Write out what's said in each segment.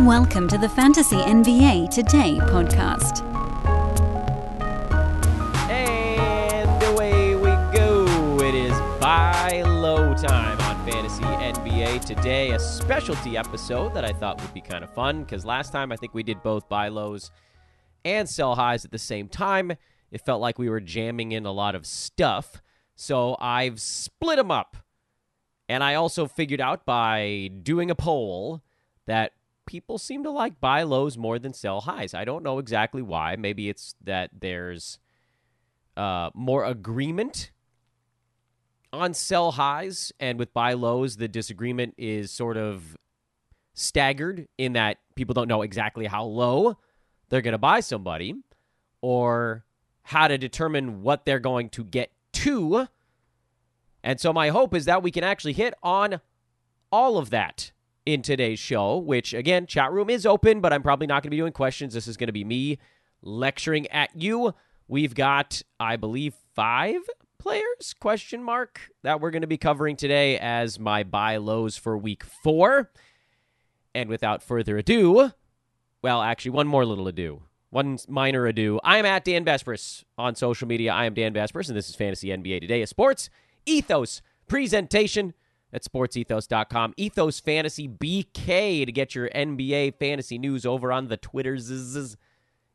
Welcome to the Fantasy NBA Today podcast. And away we go. It is buy low time on Fantasy NBA today. A specialty episode that I thought would be kind of fun because last time I think we did both buy lows and sell highs at the same time. It felt like we were jamming in a lot of stuff. So I've split them up. And I also figured out by doing a poll that people seem to like buy lows more than sell highs. I don't know exactly why. Maybe it's that there's uh, more agreement on sell highs, and with buy lows, the disagreement is sort of staggered in that people don't know exactly how low they're going to buy somebody or how to determine what they're going to get to. And so, my hope is that we can actually hit on all of that in today's show, which again, chat room is open, but I'm probably not going to be doing questions. This is going to be me lecturing at you. We've got, I believe, five players question mark that we're going to be covering today as my buy lows for week four. And without further ado, well, actually, one more little ado. One minor ado. I am at Dan Besbris on social media. I am Dan Besbris, and this is Fantasy NBA Today, a sports ethos presentation at sportsethos.com. Ethos Fantasy BK to get your NBA fantasy news over on the Twitters.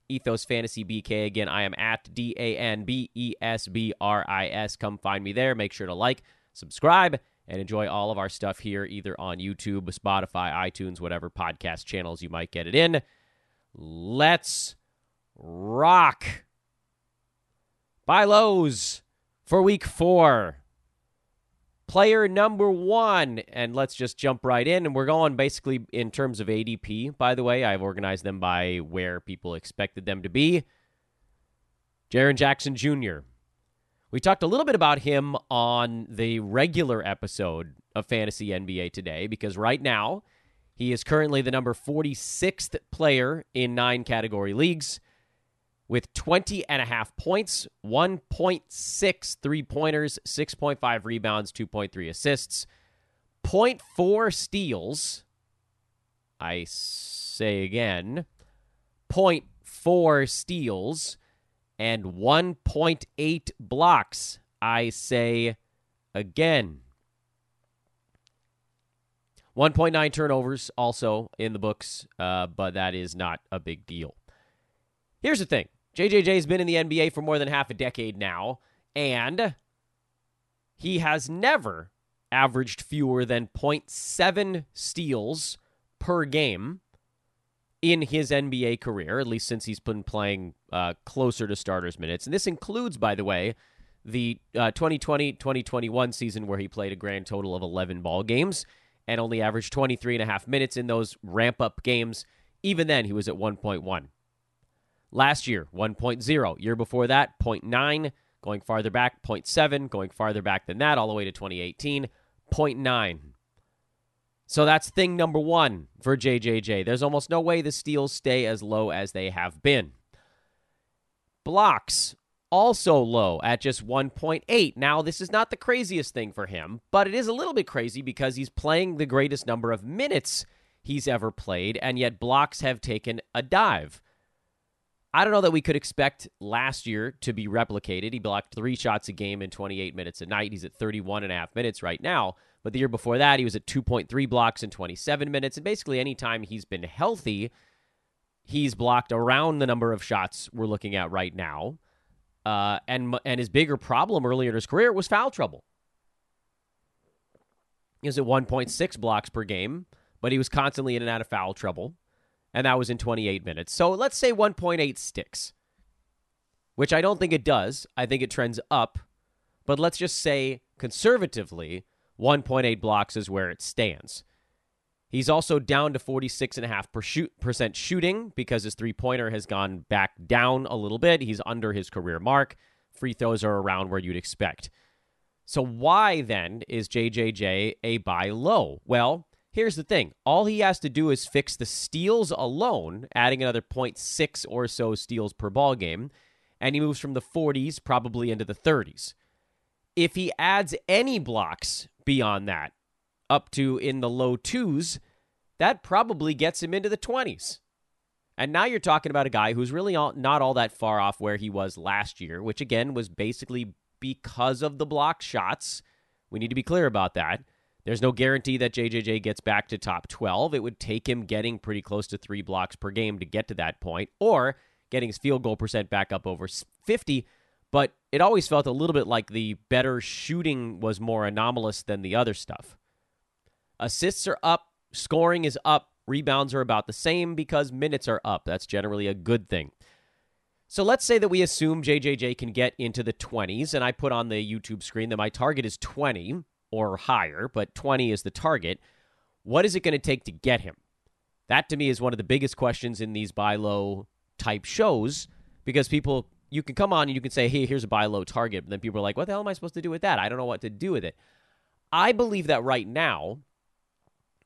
Ethos Fantasy BK. Again, I am at D A N B E S B R I S. Come find me there. Make sure to like, subscribe, and enjoy all of our stuff here, either on YouTube, Spotify, iTunes, whatever podcast channels you might get it in. Let's rock. Buy lows for week four player number one. And let's just jump right in. And we're going basically in terms of ADP, by the way. I've organized them by where people expected them to be. Jaren Jackson Jr. We talked a little bit about him on the regular episode of Fantasy NBA today because right now he is currently the number 46th player in nine category leagues with 20 and a half points, 1.6 three pointers, 6.5 rebounds, 2.3 assists, 0.4 steals. I say again, 0.4 steals and 1.8 blocks. I say again. 1.9 turnovers also in the books, uh, but that is not a big deal. Here's the thing JJJ's been in the NBA for more than half a decade now, and he has never averaged fewer than 0.7 steals per game in his NBA career, at least since he's been playing uh, closer to starters minutes. And this includes, by the way, the 2020 uh, 2021 season where he played a grand total of 11 ball games and only averaged 23 and a half minutes in those ramp up games. Even then, he was at 1.1. Last year, 1.0. Year before that, 0.9. Going farther back, 0.7. Going farther back than that, all the way to 2018, 0.9. So that's thing number one for JJJ. There's almost no way the steals stay as low as they have been. Blocks, also low at just 1.8. Now, this is not the craziest thing for him, but it is a little bit crazy because he's playing the greatest number of minutes he's ever played, and yet blocks have taken a dive. I don't know that we could expect last year to be replicated. He blocked three shots a game in 28 minutes a night. He's at 31 and a half minutes right now. But the year before that, he was at 2.3 blocks in 27 minutes. And basically, anytime he's been healthy, he's blocked around the number of shots we're looking at right now. Uh, and and his bigger problem earlier in his career was foul trouble. He was at 1.6 blocks per game, but he was constantly in and out of foul trouble and that was in 28 minutes. So let's say 1.8 sticks, which I don't think it does. I think it trends up, but let's just say conservatively, 1.8 blocks is where it stands. He's also down to 46.5% shooting because his three pointer has gone back down a little bit. He's under his career mark. Free throws are around where you'd expect. So, why then is JJJ a buy low? Well, Here's the thing all he has to do is fix the steals alone, adding another 0.6 or so steals per ball game, and he moves from the 40s probably into the 30s. If he adds any blocks beyond that, up to in the low twos, that probably gets him into the 20s. And now you're talking about a guy who's really all, not all that far off where he was last year, which again was basically because of the block shots. We need to be clear about that. There's no guarantee that JJJ gets back to top 12. It would take him getting pretty close to three blocks per game to get to that point, or getting his field goal percent back up over 50. But it always felt a little bit like the better shooting was more anomalous than the other stuff. Assists are up, scoring is up, rebounds are about the same because minutes are up. That's generally a good thing. So let's say that we assume JJJ can get into the 20s, and I put on the YouTube screen that my target is 20 or higher, but 20 is the target. What is it going to take to get him? That to me is one of the biggest questions in these buy low type shows because people, you can come on and you can say, hey, here's a buy low target. But then people are like, what the hell am I supposed to do with that? I don't know what to do with it. I believe that right now,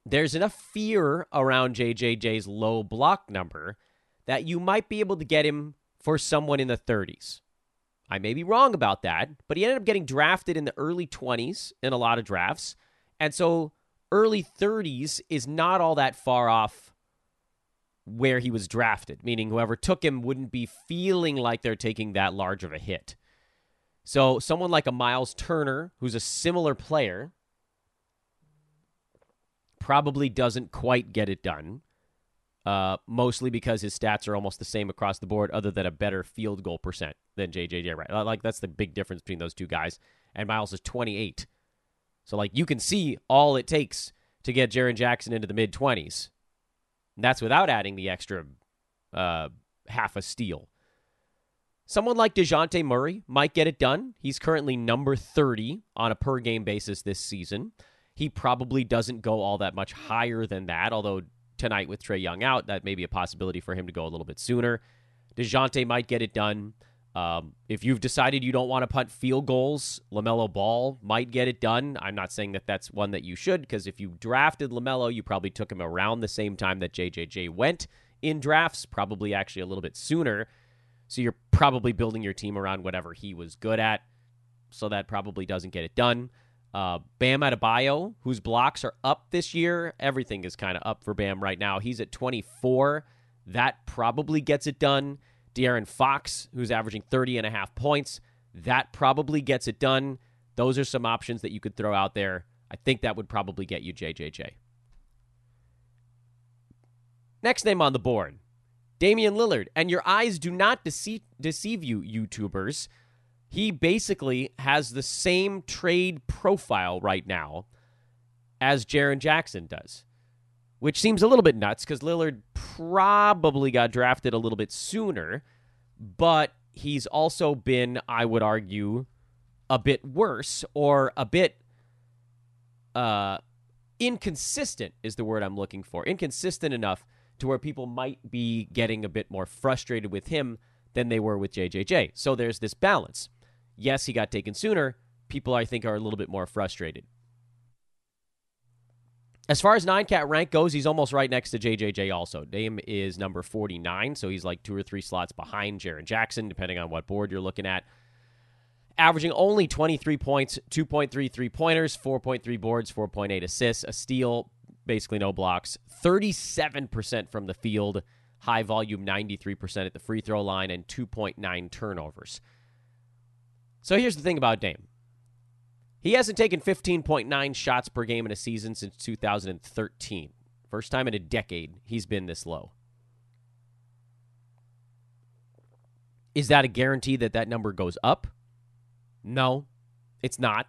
there's enough fear around JJJ's low block number that you might be able to get him for someone in the 30s. I may be wrong about that, but he ended up getting drafted in the early 20s in a lot of drafts. And so early 30s is not all that far off where he was drafted, meaning whoever took him wouldn't be feeling like they're taking that large of a hit. So someone like a Miles Turner, who's a similar player, probably doesn't quite get it done. Uh, mostly because his stats are almost the same across the board, other than a better field goal percent than JJJ. Right, like that's the big difference between those two guys. And Miles is 28, so like you can see all it takes to get Jaren Jackson into the mid 20s. That's without adding the extra uh, half a steal. Someone like Dejounte Murray might get it done. He's currently number 30 on a per game basis this season. He probably doesn't go all that much higher than that, although tonight with Trae Young out, that may be a possibility for him to go a little bit sooner. Dejounte might get it done. Um, if you've decided you don't want to punt field goals, LaMelo Ball might get it done. I'm not saying that that's one that you should, because if you drafted LaMelo, you probably took him around the same time that JJJ went in drafts, probably actually a little bit sooner. So you're probably building your team around whatever he was good at. So that probably doesn't get it done. Uh, Bam Adebayo, whose blocks are up this year. Everything is kind of up for Bam right now. He's at 24. That probably gets it done. De'Aaron Fox, who's averaging 30 and a half points. That probably gets it done. Those are some options that you could throw out there. I think that would probably get you JJJ. Next name on the board Damian Lillard. And your eyes do not deceive, deceive you, YouTubers. He basically has the same trade profile right now as Jaren Jackson does, which seems a little bit nuts because Lillard probably got drafted a little bit sooner, but he's also been, I would argue, a bit worse or a bit uh, inconsistent is the word I'm looking for. Inconsistent enough to where people might be getting a bit more frustrated with him than they were with JJJ. So there's this balance. Yes, he got taken sooner. People, I think, are a little bit more frustrated. As far as nine cat rank goes, he's almost right next to JJJ also. Dame is number 49, so he's like two or three slots behind Jaren Jackson, depending on what board you're looking at. Averaging only 23 points, 2.3 three pointers, 4.3 boards, 4.8 assists, a steal, basically no blocks, 37% from the field, high volume 93% at the free throw line, and 2.9 turnovers. So here's the thing about Dame he hasn't taken 15.9 shots per game in a season since 2013. First time in a decade he's been this low. Is that a guarantee that that number goes up? No, it's not.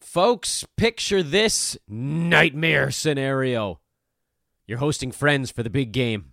Folks, picture this nightmare scenario. You're hosting friends for the big game.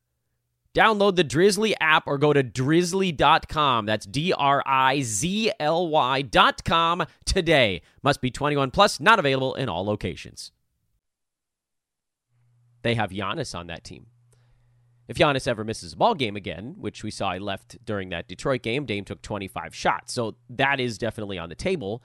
Download the Drizly app or go to drizly.com. That's D R I Z L Y.com today. Must be 21 plus, not available in all locations. They have Giannis on that team. If Giannis ever misses a ball game again, which we saw he left during that Detroit game, Dame took 25 shots. So that is definitely on the table.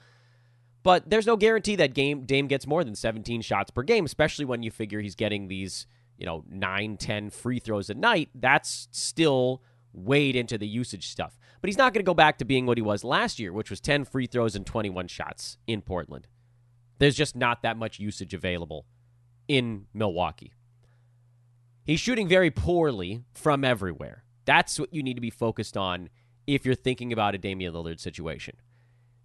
But there's no guarantee that game Dame gets more than 17 shots per game, especially when you figure he's getting these, you know, 9, 10 free throws a night. That's still weighed into the usage stuff. But he's not going to go back to being what he was last year, which was 10 free throws and 21 shots in Portland. There's just not that much usage available in Milwaukee. He's shooting very poorly from everywhere. That's what you need to be focused on if you're thinking about a Damian Lillard situation.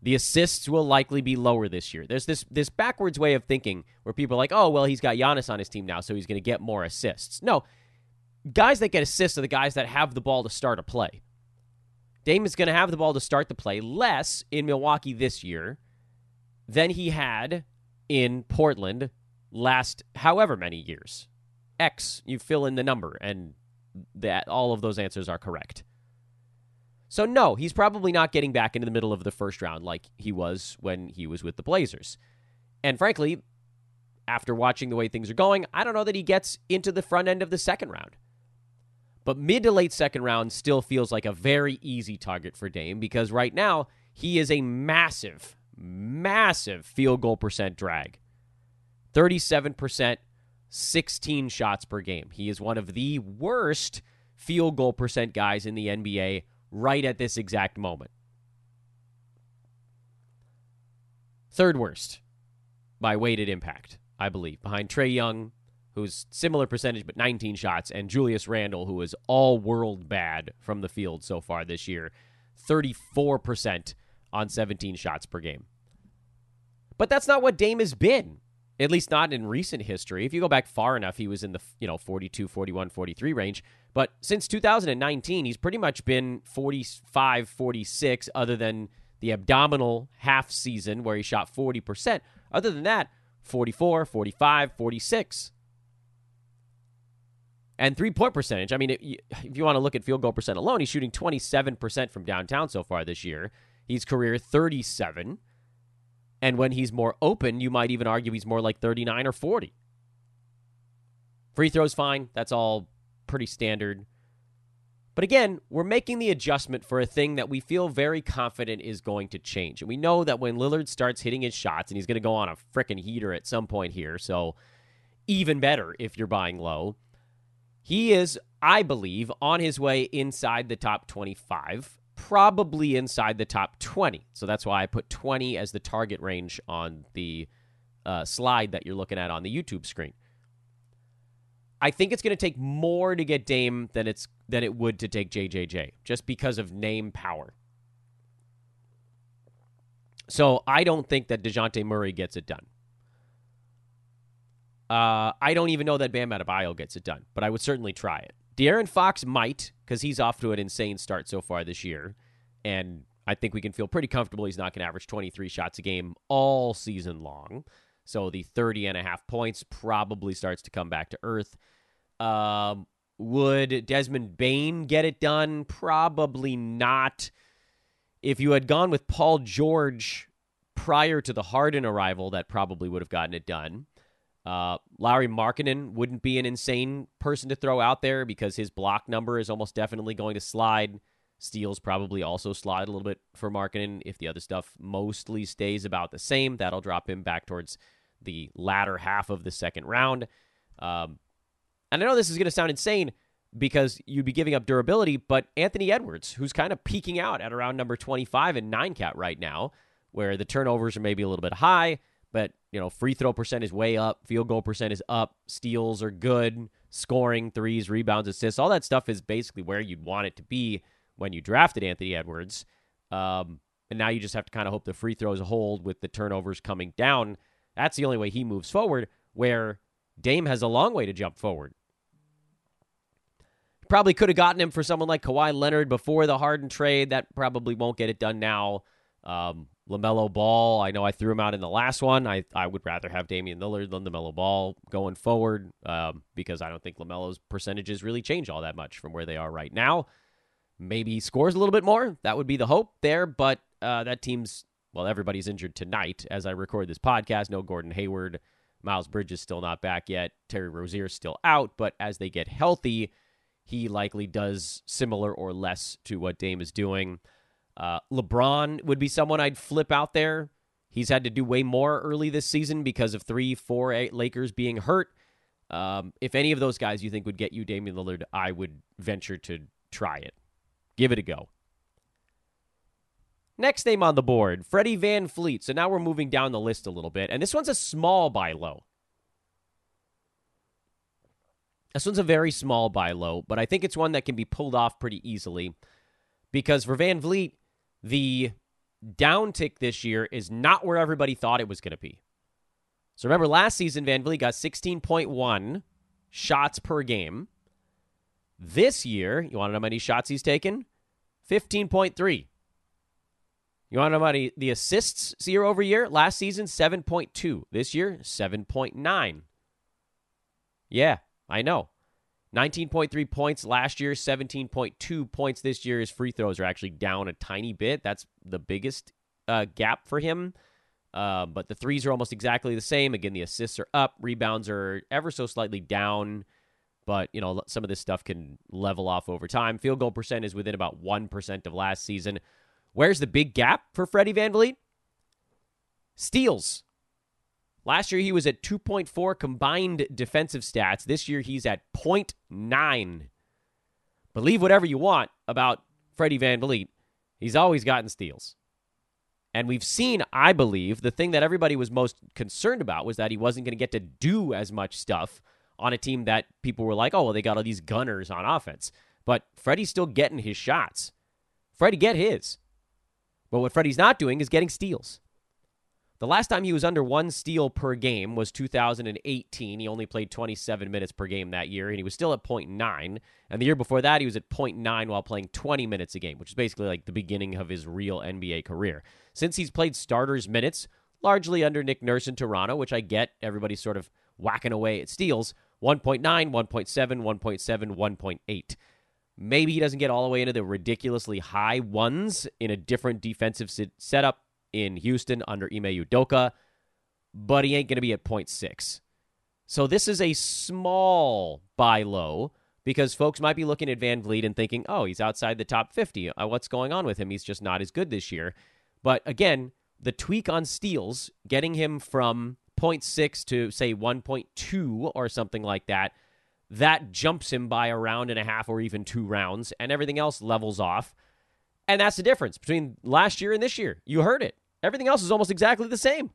The assists will likely be lower this year. There's this this backwards way of thinking where people are like, "Oh, well, he's got Giannis on his team now, so he's going to get more assists." No, guys that get assists are the guys that have the ball to start a play. Dame is going to have the ball to start the play less in Milwaukee this year than he had in Portland last however many years. X, you fill in the number, and that all of those answers are correct. So no, he's probably not getting back into the middle of the first round like he was when he was with the Blazers. And frankly, after watching the way things are going, I don't know that he gets into the front end of the second round. But mid to late second round still feels like a very easy target for Dame because right now he is a massive, massive field goal percent drag. 37% 16 shots per game. He is one of the worst field goal percent guys in the NBA right at this exact moment. Third worst by weighted impact, I believe, behind Trae Young, who's similar percentage but 19 shots, and Julius Randle, who is all world bad from the field so far this year, 34% on 17 shots per game. But that's not what Dame has been at least not in recent history. If you go back far enough, he was in the, you know, 42, 41, 43 range. But since 2019, he's pretty much been 45, 46 other than the abdominal half season where he shot 40%. Other than that, 44, 45, 46. And three point percentage. I mean, if you want to look at field goal percent alone, he's shooting 27% from downtown so far this year. He's career 37. And when he's more open, you might even argue he's more like 39 or 40. Free throws, fine. That's all pretty standard. But again, we're making the adjustment for a thing that we feel very confident is going to change. And we know that when Lillard starts hitting his shots, and he's going to go on a freaking heater at some point here, so even better if you're buying low, he is, I believe, on his way inside the top 25 probably inside the top 20. So that's why I put 20 as the target range on the uh, slide that you're looking at on the YouTube screen. I think it's going to take more to get Dame than it's than it would to take JJJ, just because of name power. So I don't think that Dejounte Murray gets it done. Uh, I don't even know that Bam Adebayo gets it done, but I would certainly try it. De'Aaron Fox might, because he's off to an insane start so far this year. And I think we can feel pretty comfortable he's not going to average 23 shots a game all season long. So the 30 and a half points probably starts to come back to earth. Um, would Desmond Bane get it done? Probably not. If you had gone with Paul George prior to the Harden arrival, that probably would have gotten it done. Uh, Lauri Markkanen wouldn't be an insane person to throw out there because his block number is almost definitely going to slide. Steals probably also slide a little bit for Markkanen if the other stuff mostly stays about the same. That'll drop him back towards the latter half of the second round. Um, and I know this is going to sound insane because you'd be giving up durability, but Anthony Edwards, who's kind of peaking out at around number 25 in nine cat right now, where the turnovers are maybe a little bit high, but you know, free throw percent is way up, field goal percent is up, steals are good, scoring, threes, rebounds, assists, all that stuff is basically where you'd want it to be when you drafted Anthony Edwards. Um, and now you just have to kind of hope the free throws hold with the turnovers coming down. That's the only way he moves forward, where Dame has a long way to jump forward. Probably could have gotten him for someone like Kawhi Leonard before the Harden trade. That probably won't get it done now. Um, LaMelo Ball, I know I threw him out in the last one. I, I would rather have Damian Lillard than LaMelo Ball going forward um, because I don't think LaMelo's percentages really change all that much from where they are right now. Maybe scores a little bit more. That would be the hope there, but uh, that team's, well, everybody's injured tonight as I record this podcast. No Gordon Hayward. Miles Bridges still not back yet. Terry Rozier's still out, but as they get healthy, he likely does similar or less to what Dame is doing. Uh, LeBron would be someone I'd flip out there. He's had to do way more early this season because of three, four eight Lakers being hurt. Um, if any of those guys you think would get you Damian Lillard, I would venture to try it. Give it a go. Next name on the board, Freddie VanVleet. So now we're moving down the list a little bit, and this one's a small buy low. This one's a very small buy low, but I think it's one that can be pulled off pretty easily because for VanVleet, the downtick this year is not where everybody thought it was going to be. So remember, last season, VanVleet got 16.1 shots per game. This year, you want to know how many shots he's taken? 15.3. You want to know how many the assists year over year? Last season, 7.2. This year, 7.9. Yeah, I know. 19.3 points last year, 17.2 points this year. His free throws are actually down a tiny bit. That's the biggest uh, gap for him. Uh, but the threes are almost exactly the same. Again, the assists are up, rebounds are ever so slightly down. But, you know, some of this stuff can level off over time. Field goal percent is within about 1% of last season. Where's the big gap for Freddie VanVleet? Steals. Last year, he was at 2.4 combined defensive stats. This year, he's at 0.9. Believe whatever you want about Freddie VanVleet. He's always gotten steals. And we've seen, I believe, the thing that everybody was most concerned about was that he wasn't going to get to do as much stuff on a team that people were like, oh, well, they got all these gunners on offense. But Freddie's still getting his shots. Freddie get his. But what Freddie's not doing is getting steals. The last time he was under one steal per game was 2018. He only played 27 minutes per game that year, and he was still at 0.9. And the year before that, he was at 0.9 while playing 20 minutes a game, which is basically like the beginning of his real NBA career. Since he's played starters minutes, largely under Nick Nurse in Toronto, which I get, everybody's sort of whacking away at steals 1.9, 1.7, 1.7, 1.8. Maybe he doesn't get all the way into the ridiculously high ones in a different defensive setup in Houston under Ime Udoka, but he ain't going to be at 0.6. So this is a small buy low because folks might be looking at VanVleet and thinking, oh, he's outside the top 50. Uh, what's going on with him? He's just not as good this year. But again, the tweak on steals, getting him from 0.6 to, say, 1.2 or something like that, that jumps him by a round and a half or even two rounds, and everything else levels off. And that's the difference between last year and this year. You heard it. Everything else is almost exactly the same.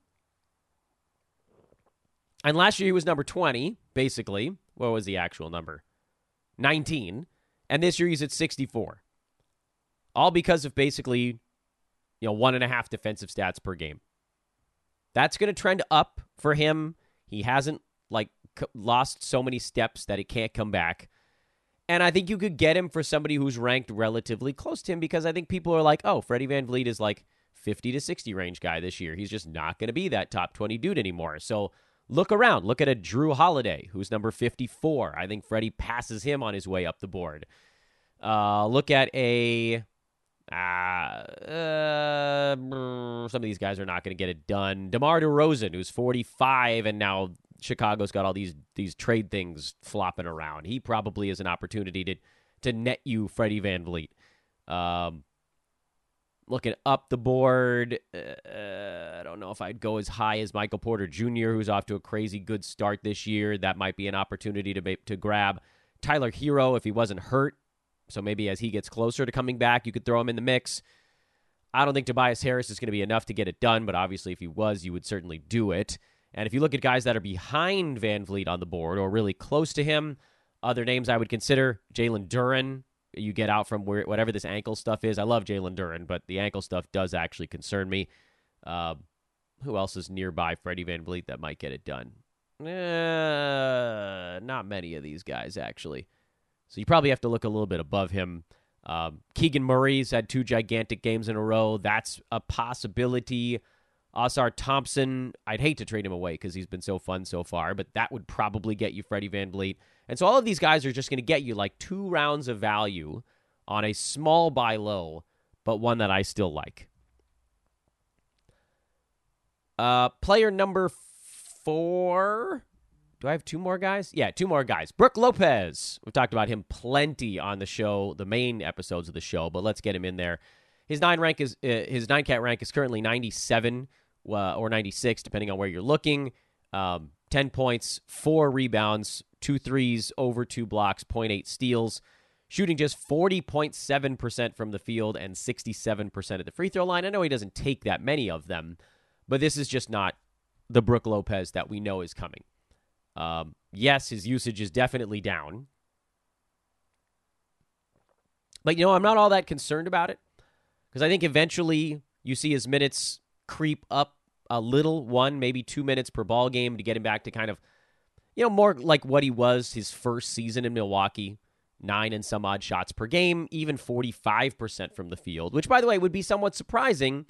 And last year he was number 20, basically. What was the actual number? 19. And this year he's at 64. All because of basically, you know, one and a half defensive stats per game. That's going to trend up for him. He hasn't, like, lost so many steps that it can't come back. And I think you could get him for somebody who's ranked relatively close to him because I think people are like, oh, Freddie VanVleet is like 50 to 60 range guy this year. He's just not going to be that top 20 dude anymore. So look around. Look at a Jrue Holiday, who's number 54. I think Freddie passes him on his way up the board. Uh, look at a. Uh, uh, some of these guys are not going to get it done. DeMar DeRozan, who's 45, and now Chicago's got all these these trade things flopping around. He probably is an opportunity to to net you Freddie VanVleet. Um, looking up the board. Uh, I don't know if I'd go as high as Michael Porter Jr., who's off to a crazy good start this year. That might be an opportunity to to grab Tyler Herro if he wasn't hurt. So maybe as he gets closer to coming back, you could throw him in the mix. I don't think Tobias Harris is going to be enough to get it done, but obviously, if he was, you would certainly do it. And if you look at guys that are behind VanVleet on the board or really close to him, other names I would consider Jalen Duren, you get out from where whatever this ankle stuff is. I love Jalen Duren, but the ankle stuff does actually concern me. Uh, who else is nearby Freddie VanVleet that might get it done? Uh, not many of these guys, actually. So you probably have to look a little bit above him. Um, Keegan Murray's had two gigantic games in a row. That's a possibility. Ausar Thompson, I'd hate to trade him away because he's been so fun so far, but that would probably get you Freddie VanVleet. And so all of these guys are just going to get you like two rounds of value on a small buy low, but one that I still like. Uh, player number four. Do I have two more guys? Yeah, two more guys. Brook Lopez. We've talked about him plenty on the show, the main episodes of the show, but let's get him in there. His nine rank is uh, his nine cat rank is currently 97 uh, or 96, depending on where you're looking. Um, 10 points, four rebounds, two threes, over two blocks, 0.8 steals, shooting just 40.7% from the field and 67% at the free throw line. I know he doesn't take that many of them, but this is just not the Brook Lopez that we know is coming. Um, yes, his usage is definitely down. But, you know, I'm not all that concerned about it because I think eventually you see his minutes creep up a little, one, maybe two minutes per ball game to get him back to kind of, you know, more like what he was his first season in Milwaukee. Nine and some odd shots per game, even 45% from the field, which, by the way, would be somewhat surprising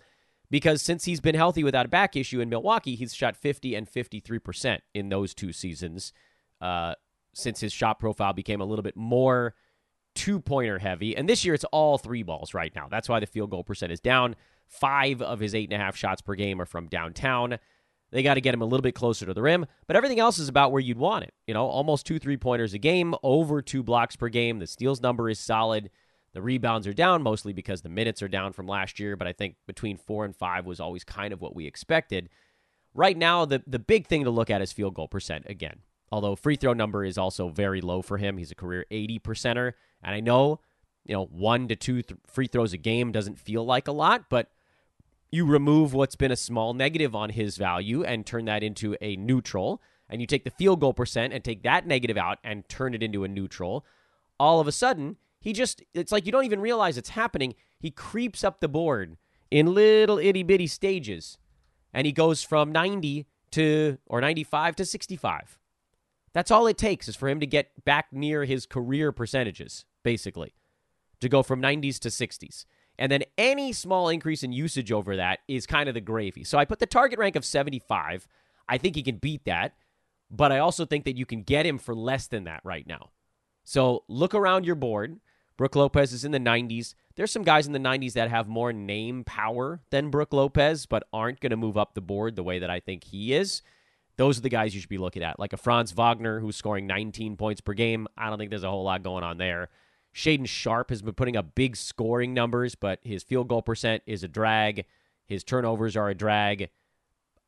because since he's been healthy without a back issue in Milwaukee, he's shot 50 and 53% in those two seasons uh, since his shot profile became a little bit more two pointer heavy. And this year it's all three balls right now. That's why the field goal percent is down. Five of his eight and a half shots per game are from downtown. They got to get him a little bit closer to the rim, but everything else is about where you'd want it. You know, almost two three pointers a game, over two blocks per game. The steals number is solid. The rebounds are down mostly because the minutes are down from last year, but I think between four and five was always kind of what we expected. Right now, the, the big thing to look at is field goal percent again. Although free throw number is also very low for him. He's a career 80 percenter. And I know, you know, one to two th- free throws a game doesn't feel like a lot, but you remove what's been a small negative on his value and turn that into a neutral. And you take the field goal percent and take that negative out and turn it into a neutral. All of a sudden, he just, it's like you don't even realize it's happening. He creeps up the board in little itty bitty stages and he goes from 90 to, or 95 to 65. That's all it takes is for him to get back near his career percentages, basically, to go from 90s to 60s. And then any small increase in usage over that is kind of the gravy. So I put the target rank of 75. I think he can beat that, but I also think that you can get him for less than that right now. So look around your board. Brook Lopez is in the 90s. There's some guys in the 90s that have more name power than Brook Lopez, but aren't going to move up the board the way that I think he is. Those are the guys you should be looking at, like a Franz Wagner who's scoring 19 points per game. I don't think there's a whole lot going on there. Shaedon Sharpe has been putting up big scoring numbers, but his field goal percent is a drag. His turnovers are a drag.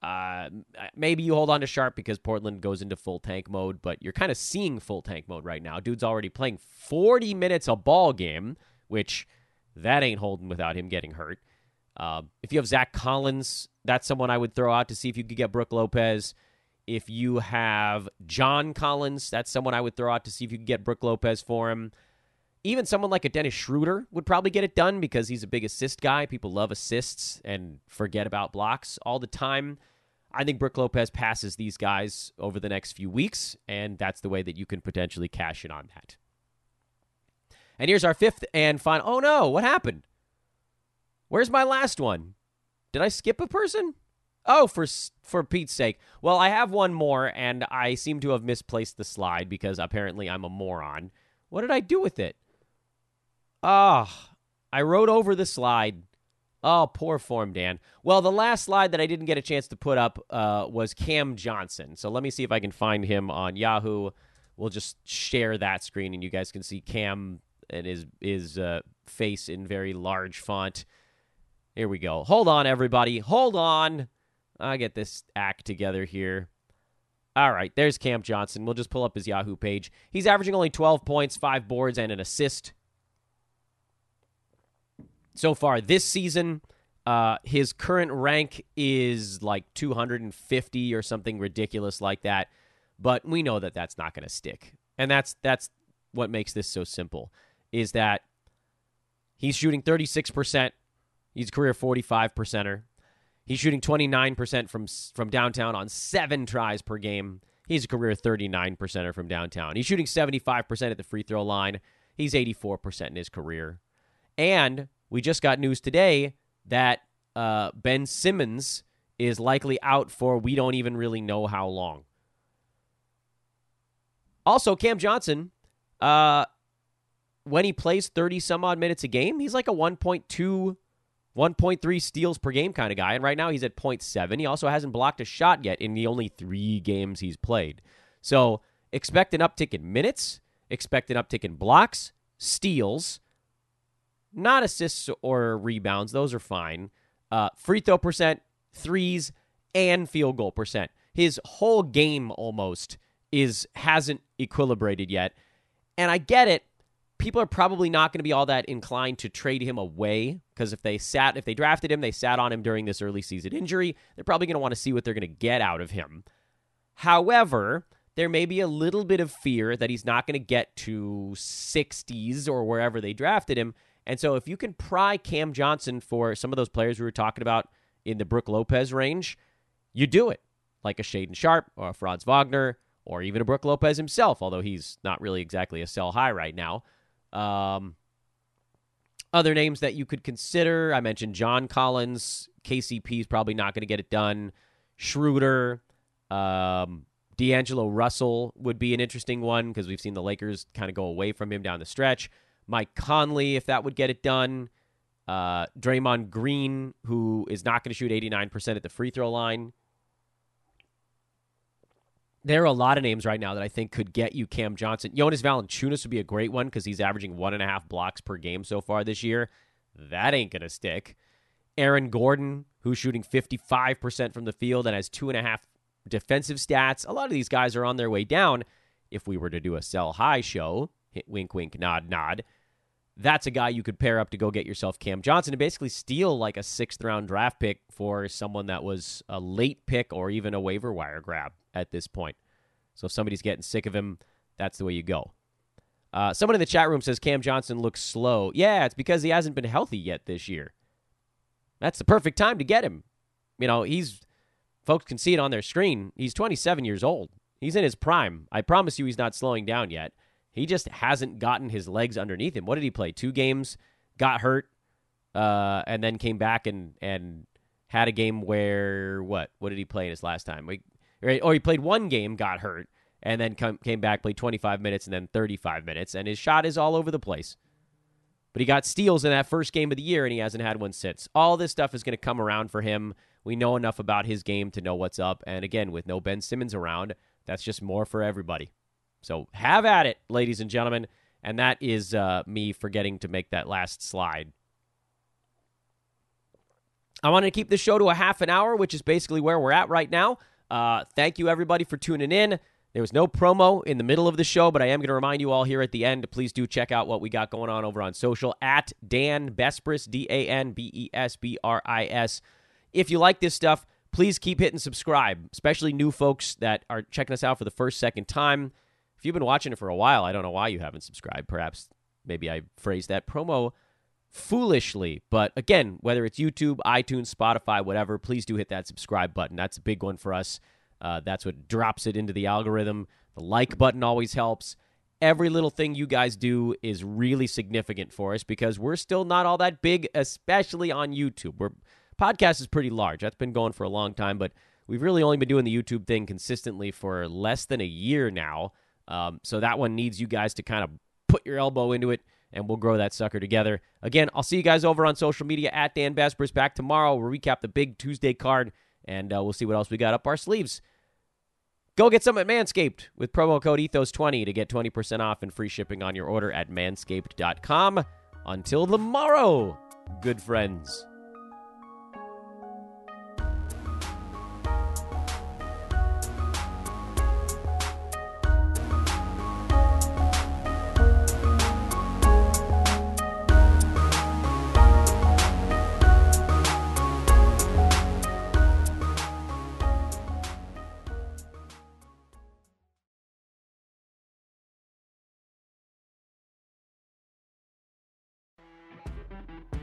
Uh, maybe you hold on to Sharpe because Portland goes into full tank mode, but you're kind of seeing full tank mode right now. Dude's already playing 40 minutes a ball game, which that ain't holding without him getting hurt. Uh, if you have Zach Collins, that's someone I would throw out to see if you could get Brook Lopez. If you have John Collins, that's someone I would throw out to see if you could get Brook Lopez for him. Even someone like a Dennis Schroeder would probably get it done because he's a big assist guy. People love assists and forget about blocks all the time. I think Brook Lopez passes these guys over the next few weeks, and that's the way that you can potentially cash in on that. And here's our fifth and final. Oh no, what happened? Where's my last one? Did I skip a person? Oh, for for Pete's sake. Well, I have one more, and I seem to have misplaced the slide because apparently I'm a moron. What did I do with it? Ah, oh, I wrote over the slide Oh, poor form, Dan. Well, the last slide that I didn't get a chance to put up uh, was Cam Johnson. So let me see if I can find him on Yahoo. We'll just share that screen, and you guys can see Cam and his his uh, face in very large font. Here we go. Hold on, everybody. Hold on. I get this act together here. All right, there's Cam Johnson. We'll just pull up his Yahoo page. He's averaging only 12 points, five boards, and an assist so far this season. Uh, his current rank is like 250 or something ridiculous like that, but we know that that's not going to stick, and that's that's what makes this so simple. Is that he's shooting 36 percent. He's a career 45 percenter. He's shooting 29 percent from from downtown on seven tries per game. He's a career 39 percenter from downtown. He's shooting 75% at the free throw line. He's 84% in his career. And we just got news today that uh, Ben Simmons is likely out for we don't even really know how long. Also, Cam Johnson, uh, when he plays 30 some odd minutes a game, he's like a 1.2, 1.3 steals per game kind of guy. And right now he's at 0.7. He also hasn't blocked a shot yet in the only three games he's played. So expect an uptick in minutes, expect an uptick in blocks, steals, not assists or rebounds. Those are fine. Uh, free throw percent, threes, and field goal percent. His whole game almost is hasn't equilibrated yet. And I get it. People are probably not going to be all that inclined to trade him away because if they sat, if they drafted him, they sat on him during this early season injury. They're probably going to want to see what they're going to get out of him. However, there may be a little bit of fear that he's not going to get to 60s or wherever they drafted him. And so if you can pry Cam Johnson for some of those players we were talking about in the Brook Lopez range, you do it. Like a Shaedon Sharpe or a Franz Wagner or even a Brook Lopez himself, although he's not really exactly a sell high right now. Um, other names that you could consider, I mentioned John Collins. KCP is probably not going to get it done. Schroeder, um, D'Angelo Russell would be an interesting one because we've seen the Lakers kind of go away from him down the stretch. Mike Conley, if that would get it done. Uh, Draymond Green, who is not going to shoot 89% at the free throw line. There are a lot of names right now that I think could get you Cam Johnson. Jonas Valanciunas would be a great one because he's averaging one and a half blocks per game so far this year. That ain't going to stick. Aaron Gordon, who's shooting 55% from the field and has two and a half defensive stats. A lot of these guys are on their way down. If we were to do a sell high show, wink, wink, nod, nod, that's a guy you could pair up to go get yourself Cam Johnson and basically steal like a sixth round draft pick for someone that was a late pick or even a waiver wire grab at this point. So if somebody's getting sick of him, that's the way you go. Uh, someone in the chat room says Cam Johnson looks slow. Yeah, it's because he hasn't been healthy yet this year. That's the perfect time to get him. You know, he's folks can see it on their screen. He's 27 years old. He's in his prime. I promise you, he's not slowing down yet. He just hasn't gotten his legs underneath him. What did he play? Two games, got hurt, uh, and then came back and and had a game where what? What did he play in his last time? We, or he played one game, got hurt, and then come, came back, played 25 minutes, and then 35 minutes, and his shot is all over the place. But he got steals in that first game of the year, and he hasn't had one since. All this stuff is going to come around for him. We know enough about his game to know what's up. And again, with no Ben Simmons around, that's just more for everybody. So have at it, ladies and gentlemen. And that is uh, me forgetting to make that last slide. I wanted to keep this show to a half an hour, which is basically where we're at right now. Uh, thank you, everybody, for tuning in. There was no promo in the middle of the show, but I am going to remind you all here at the end. Please do check out what we got going on over on social at Dan Besbris, D A N B E S B R I S. If you like this stuff, please keep hitting subscribe, especially new folks that are checking us out for the first, second time. If you've been watching it for a while, I don't know why you haven't subscribed. Perhaps maybe I phrased that promo foolishly. But again, whether it's YouTube, iTunes, Spotify, whatever, please do hit that subscribe button. That's a big one for us. Uh, that's what drops it into the algorithm. The like button always helps. Every little thing you guys do is really significant for us because we're still not all that big, especially on YouTube. We're podcast is pretty large. That's been going for a long time, but we've really only been doing the YouTube thing consistently for less than a year now. Um, so that one needs you guys to kind of put your elbow into it, and we'll grow that sucker together. Again, I'll see you guys over on social media at Dan Besbris. Back tomorrow. We'll recap the big Tuesday card, and uh, we'll see what else we got up our sleeves. Go get some at Manscaped with promo code Ethos20 to get 20% off and free shipping on your order at manscaped.com. Until tomorrow, good friends.